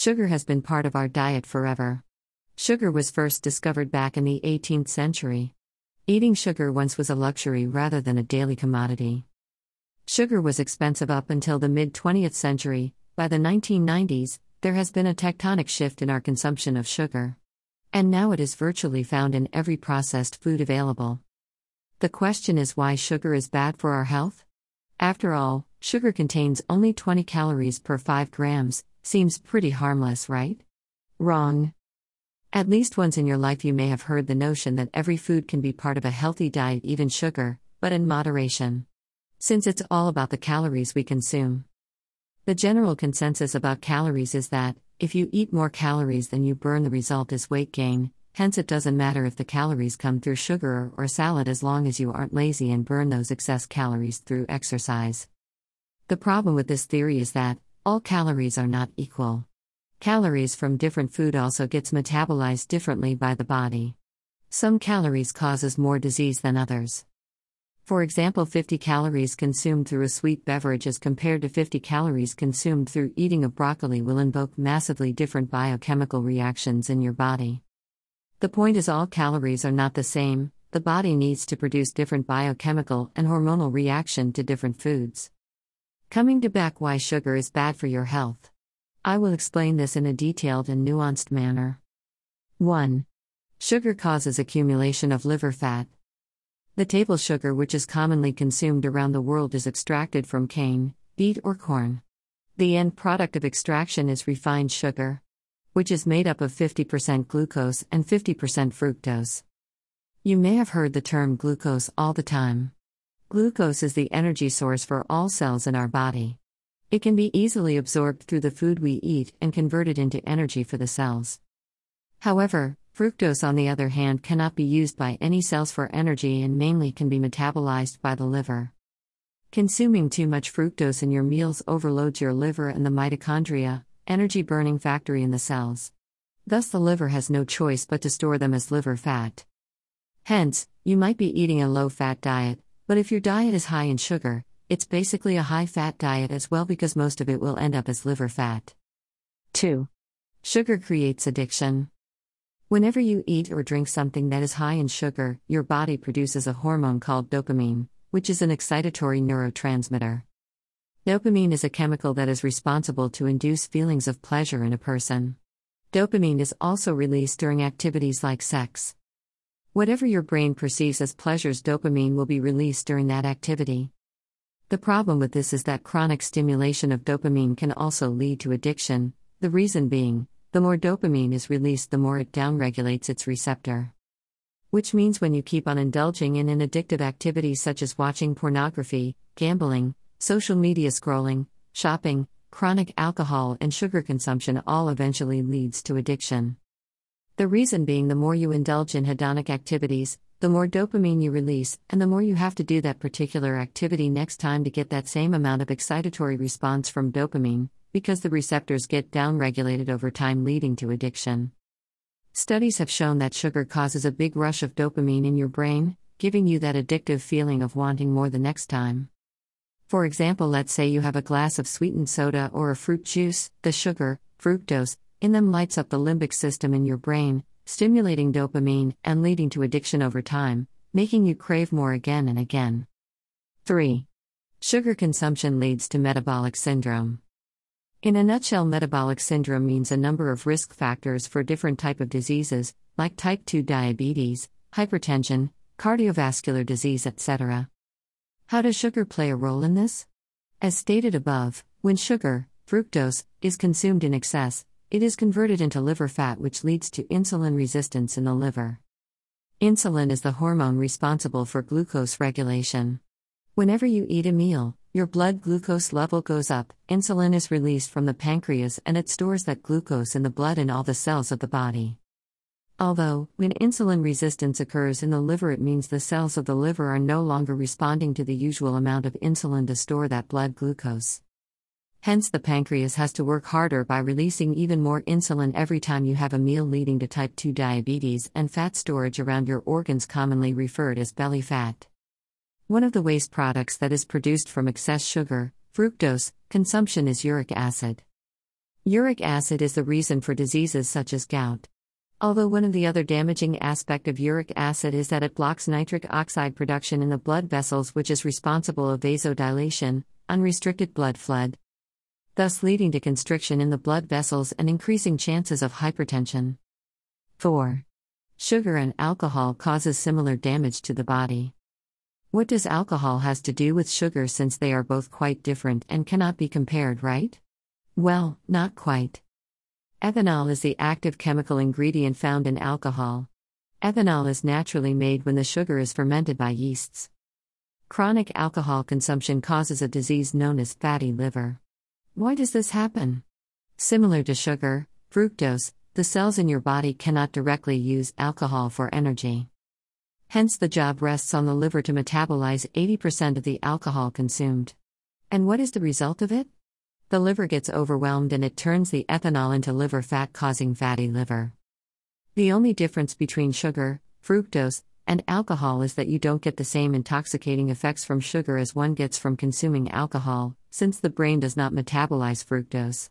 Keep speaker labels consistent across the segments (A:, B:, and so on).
A: Sugar has been part of our diet forever. Sugar was first discovered back in the 18th century. Eating sugar once was a luxury rather than a daily commodity. Sugar was expensive up until the mid 20th century. By the 1990s, there has been a tectonic shift in our consumption of sugar. And now it is virtually found in every processed food available. The question is why sugar is bad for our health? After all, sugar contains only 20 calories per 5 grams, seems pretty harmless, right? Wrong. At least once in your life, you may have heard the notion that every food can be part of a healthy diet, even sugar, but in moderation. Since it's all about the calories we consume. The general consensus about calories is that, if you eat more calories than you burn, the result is weight gain, hence, it doesn't matter if the calories come through sugar or salad as long as you aren't lazy and burn those excess calories through exercise. The problem with this theory is that, all calories are not equal. Calories from different food also gets metabolized differently by the body. Some calories causes more disease than others. For example, 50 calories consumed through a sweet beverage as compared to 50 calories consumed through eating of broccoli will invoke massively different biochemical reactions in your body. The point is, all calories are not the same, the body needs to produce different biochemical and hormonal reaction to different foods. Coming to back why sugar is bad for your health. I will explain this in a detailed and nuanced manner. 1. Sugar causes accumulation of liver fat. The table sugar, which is commonly consumed around the world, is extracted from cane, beet, or corn. The end product of extraction is refined sugar, which is made up of 50% glucose and 50% fructose. You may have heard the term glucose all the time. Glucose is the energy source for all cells in our body. It can be easily absorbed through the food we eat and converted into energy for the cells. However, Fructose, on the other hand, cannot be used by any cells for energy and mainly can be metabolized by the liver. Consuming too much fructose in your meals overloads your liver and the mitochondria, energy burning factory in the cells. Thus, the liver has no choice but to store them as liver fat. Hence, you might be eating a low fat diet, but if your diet is high in sugar, it's basically a high fat diet as well because most of it will end up as liver fat. 2. Sugar creates addiction. Whenever you eat or drink something that is high in sugar, your body produces a hormone called dopamine, which is an excitatory neurotransmitter. Dopamine is a chemical that is responsible to induce feelings of pleasure in a person. Dopamine is also released during activities like sex. Whatever your brain perceives as pleasures, dopamine will be released during that activity. The problem with this is that chronic stimulation of dopamine can also lead to addiction, the reason being, the more dopamine is released, the more it downregulates its receptor. Which means when you keep on indulging in an addictive activity such as watching pornography, gambling, social media scrolling, shopping, chronic alcohol and sugar consumption all eventually leads to addiction. The reason being the more you indulge in hedonic activities, the more dopamine you release, and the more you have to do that particular activity next time to get that same amount of excitatory response from dopamine, because the receptors get downregulated over time, leading to addiction. Studies have shown that sugar causes a big rush of dopamine in your brain, giving you that addictive feeling of wanting more the next time. For example, let's say you have a glass of sweetened soda or a fruit juice, the sugar, fructose, in them lights up the limbic system in your brain, stimulating dopamine and leading to addiction over time, making you crave more again and again. 3. Sugar consumption leads to metabolic syndrome. In a nutshell, metabolic syndrome means a number of risk factors for different type of diseases, like type 2 diabetes, hypertension, cardiovascular disease, etc. How does sugar play a role in this? As stated above, when sugar, fructose, is consumed in excess, it is converted into liver fat, which leads to insulin resistance in the liver. Insulin is the hormone responsible for glucose regulation. Whenever you eat a meal, your blood glucose level goes up, insulin is released from the pancreas, and it stores that glucose in the blood in all the cells of the body. Although, when insulin resistance occurs in the liver, it means the cells of the liver are no longer responding to the usual amount of insulin to store that blood glucose. Hence, the pancreas has to work harder by releasing even more insulin every time you have a meal, leading to type 2 diabetes and fat storage around your organs, commonly referred as belly fat. One of the waste products that is produced from excess sugar, fructose, consumption is uric acid. Uric acid is the reason for diseases such as gout. Although one of the other damaging aspect of uric acid is that it blocks nitric oxide production in the blood vessels which is responsible of vasodilation, unrestricted blood flood, thus leading to constriction in the blood vessels and increasing chances of hypertension. 4. Sugar and alcohol causes similar damage to the body. What does alcohol has to do with sugar since they are both quite different and cannot be compared, right? Well, not quite. Ethanol is the active chemical ingredient found in alcohol. Ethanol is naturally made when the sugar is fermented by yeasts. Chronic alcohol consumption causes a disease known as fatty liver. Why does this happen? Similar to sugar, fructose, the cells in your body cannot directly use alcohol for energy. Hence, the job rests on the liver to metabolize 80% of the alcohol consumed. And what is the result of it? The liver gets overwhelmed and it turns the ethanol into liver fat, causing fatty liver. The only difference between sugar, fructose, and alcohol is that you don't get the same intoxicating effects from sugar as one gets from consuming alcohol, since the brain does not metabolize fructose.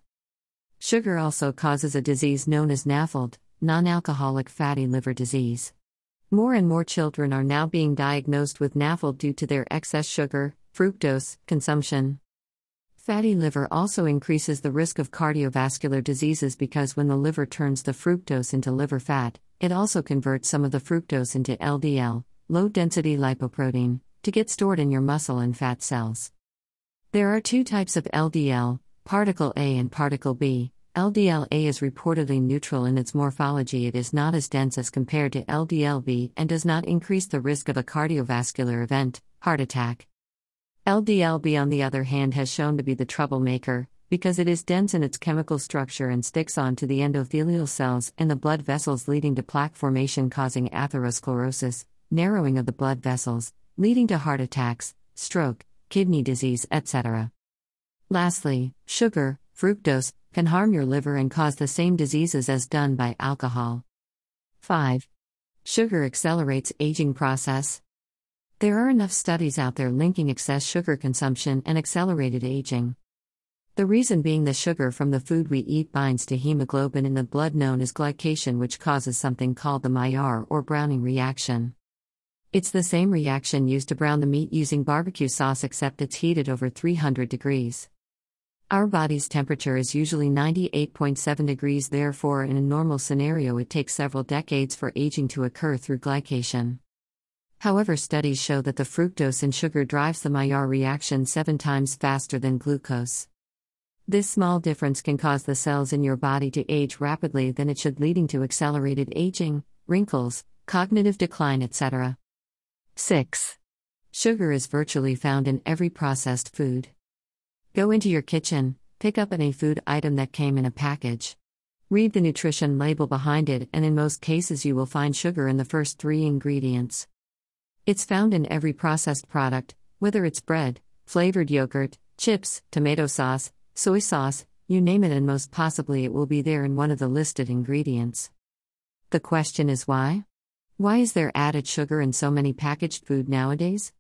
A: Sugar also causes a disease known as NAFLD, non alcoholic fatty liver disease. More and more children are now being diagnosed with NAFLD due to their excess sugar, fructose, consumption. Fatty liver also increases the risk of cardiovascular diseases because when the liver turns the fructose into liver fat, it also converts some of the fructose into LDL, low density lipoprotein, to get stored in your muscle and fat cells. There are two types of LDL, particle A and particle B. LDLA is reportedly neutral in its morphology, it is not as dense as compared to LDLB and does not increase the risk of a cardiovascular event, heart attack. LDLB, on the other hand, has shown to be the troublemaker, because it is dense in its chemical structure and sticks onto the endothelial cells in the blood vessels, leading to plaque formation, causing atherosclerosis, narrowing of the blood vessels, leading to heart attacks, stroke, kidney disease, etc. Lastly, sugar, fructose, can harm your liver and cause the same diseases as done by alcohol. 5. Sugar accelerates aging process. There are enough studies out there linking excess sugar consumption and accelerated aging. The reason being the sugar from the food we eat binds to hemoglobin in the blood known as glycation, which causes something called the Maillard or browning reaction. It's the same reaction used to brown the meat using barbecue sauce, except it's heated over 300 degrees. Our body's temperature is usually 98.7 degrees, therefore, in a normal scenario, it takes several decades for aging to occur through glycation. However, studies show that the fructose in sugar drives the Maillard reaction seven times faster than glucose. This small difference can cause the cells in your body to age rapidly than it should, leading to accelerated aging, wrinkles, cognitive decline, etc. 6. Sugar is virtually found in every processed food. Go into your kitchen, pick up any food item that came in a package. Read the nutrition label behind it, and in most cases, you will find sugar in the first three ingredients. It's found in every processed product, whether it's bread, flavored yogurt, chips, tomato sauce, soy sauce, you name it, and most possibly it will be there in one of the listed ingredients. The question is why? Why is there added sugar in so many packaged food nowadays?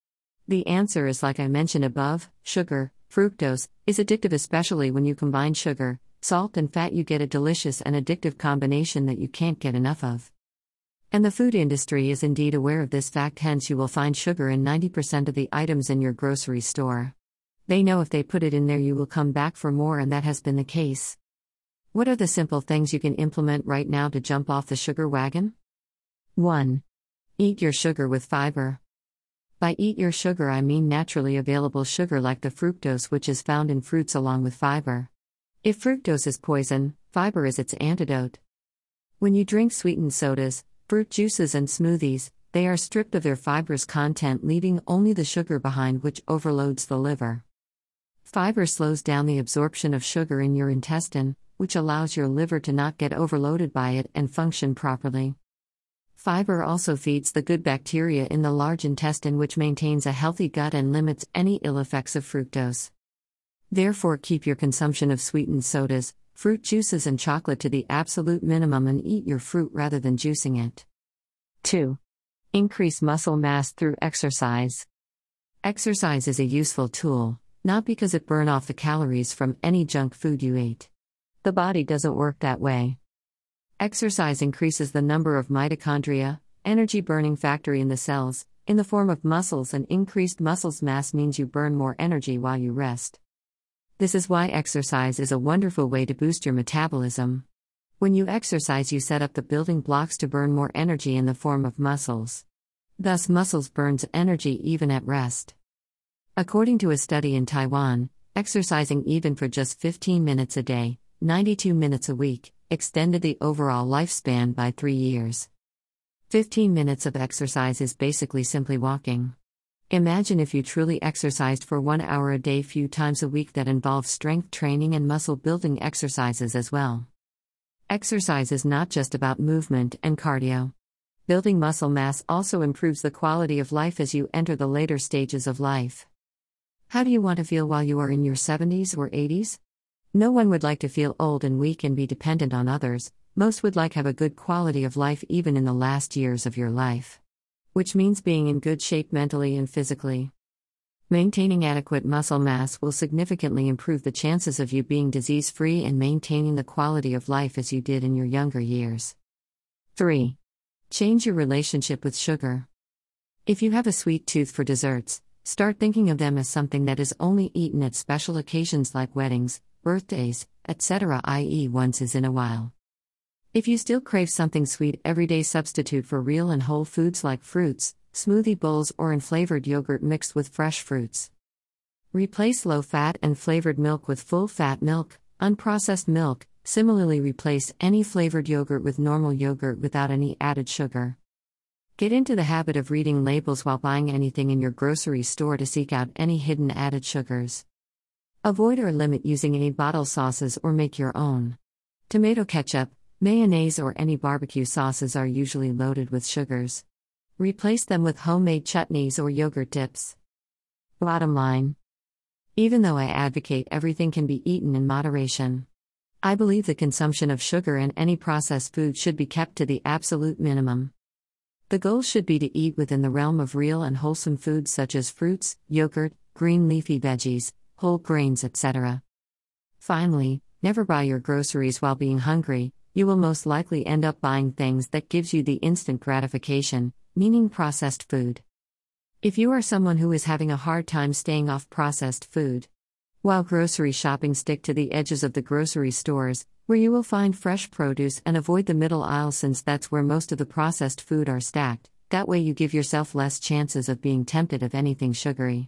A: The answer is like I mentioned above sugar, fructose, is addictive, especially when you combine sugar, salt, and fat, you get a delicious and addictive combination that you can't get enough of. And the food industry is indeed aware of this fact, hence, you will find sugar in 90% of the items in your grocery store. They know if they put it in there, you will come back for more, and that has been the case. What are the simple things you can implement right now to jump off the sugar wagon? 1. Eat your sugar with fiber. By eat your sugar, I mean naturally available sugar like the fructose, which is found in fruits along with fiber. If fructose is poison, fiber is its antidote. When you drink sweetened sodas, Fruit juices and smoothies, they are stripped of their fibrous content, leaving only the sugar behind, which overloads the liver. Fiber slows down the absorption of sugar in your intestine, which allows your liver to not get overloaded by it and function properly. Fiber also feeds the good bacteria in the large intestine, which maintains a healthy gut and limits any ill effects of fructose. Therefore, keep your consumption of sweetened sodas, fruit juices and chocolate to the absolute minimum and eat your fruit rather than juicing it. 2. Increase muscle mass through exercise. Exercise is a useful tool, not because it burn off the calories from any junk food you ate. The body doesn't work that way. Exercise increases the number of mitochondria, energy burning factory in the cells, in the form of muscles, and increased muscles mass means you burn more energy while you rest. This is why exercise is a wonderful way to boost your metabolism. When you exercise, you set up the building blocks to burn more energy in the form of muscles. Thus, muscles burns energy even at rest. According to a study in Taiwan, exercising even for just 15 minutes a day, 92 minutes a week, extended the overall lifespan by three years. 15 minutes of exercise is basically simply walking. Imagine if you truly exercised for one hour a day, few times a week, that involves strength training and muscle building exercises as well. Exercise is not just about movement and cardio. Building muscle mass also improves the quality of life as you enter the later stages of life. How do you want to feel while you are in your 70s or 80s? No one would like to feel old and weak and be dependent on others, most would like to have a good quality of life even in the last years of your life. Which means being in good shape mentally and physically. Maintaining adequate muscle mass will significantly improve the chances of you being disease free and maintaining the quality of life as you did in your younger years. 3. Change your relationship with sugar. If you have a sweet tooth for desserts, start thinking of them as something that is only eaten at special occasions like weddings, birthdays, etc., i.e., once is in a while. If you still crave something sweet, everyday substitute for real and whole foods like fruits, smoothie bowls, or in flavored yogurt mixed with fresh fruits. Replace low fat and flavored milk with full fat milk, unprocessed milk. Similarly, replace any flavored yogurt with normal yogurt without any added sugar. Get into the habit of reading labels while buying anything in your grocery store to seek out any hidden added sugars. Avoid or limit using any bottle sauces or make your own. Tomato ketchup, mayonnaise, or any barbecue sauces are usually loaded with sugars. Replace them with homemade chutneys or yogurt dips. Bottom line Even though I advocate everything can be eaten in moderation, I believe the consumption of sugar and any processed food should be kept to the absolute minimum. The goal should be to eat within the realm of real and wholesome foods such as fruits, yogurt, green leafy veggies, whole grains, etc. Finally, never buy your groceries while being hungry, you will most likely end up buying things that gives you the instant gratification, meaning processed food. If you are someone who is having a hard time staying off processed food, while grocery shopping, stick to the edges of the grocery stores, where you will find fresh produce and avoid the middle aisle since that's where most of the processed food are stacked. That way, you give yourself less chances of being tempted of anything sugary.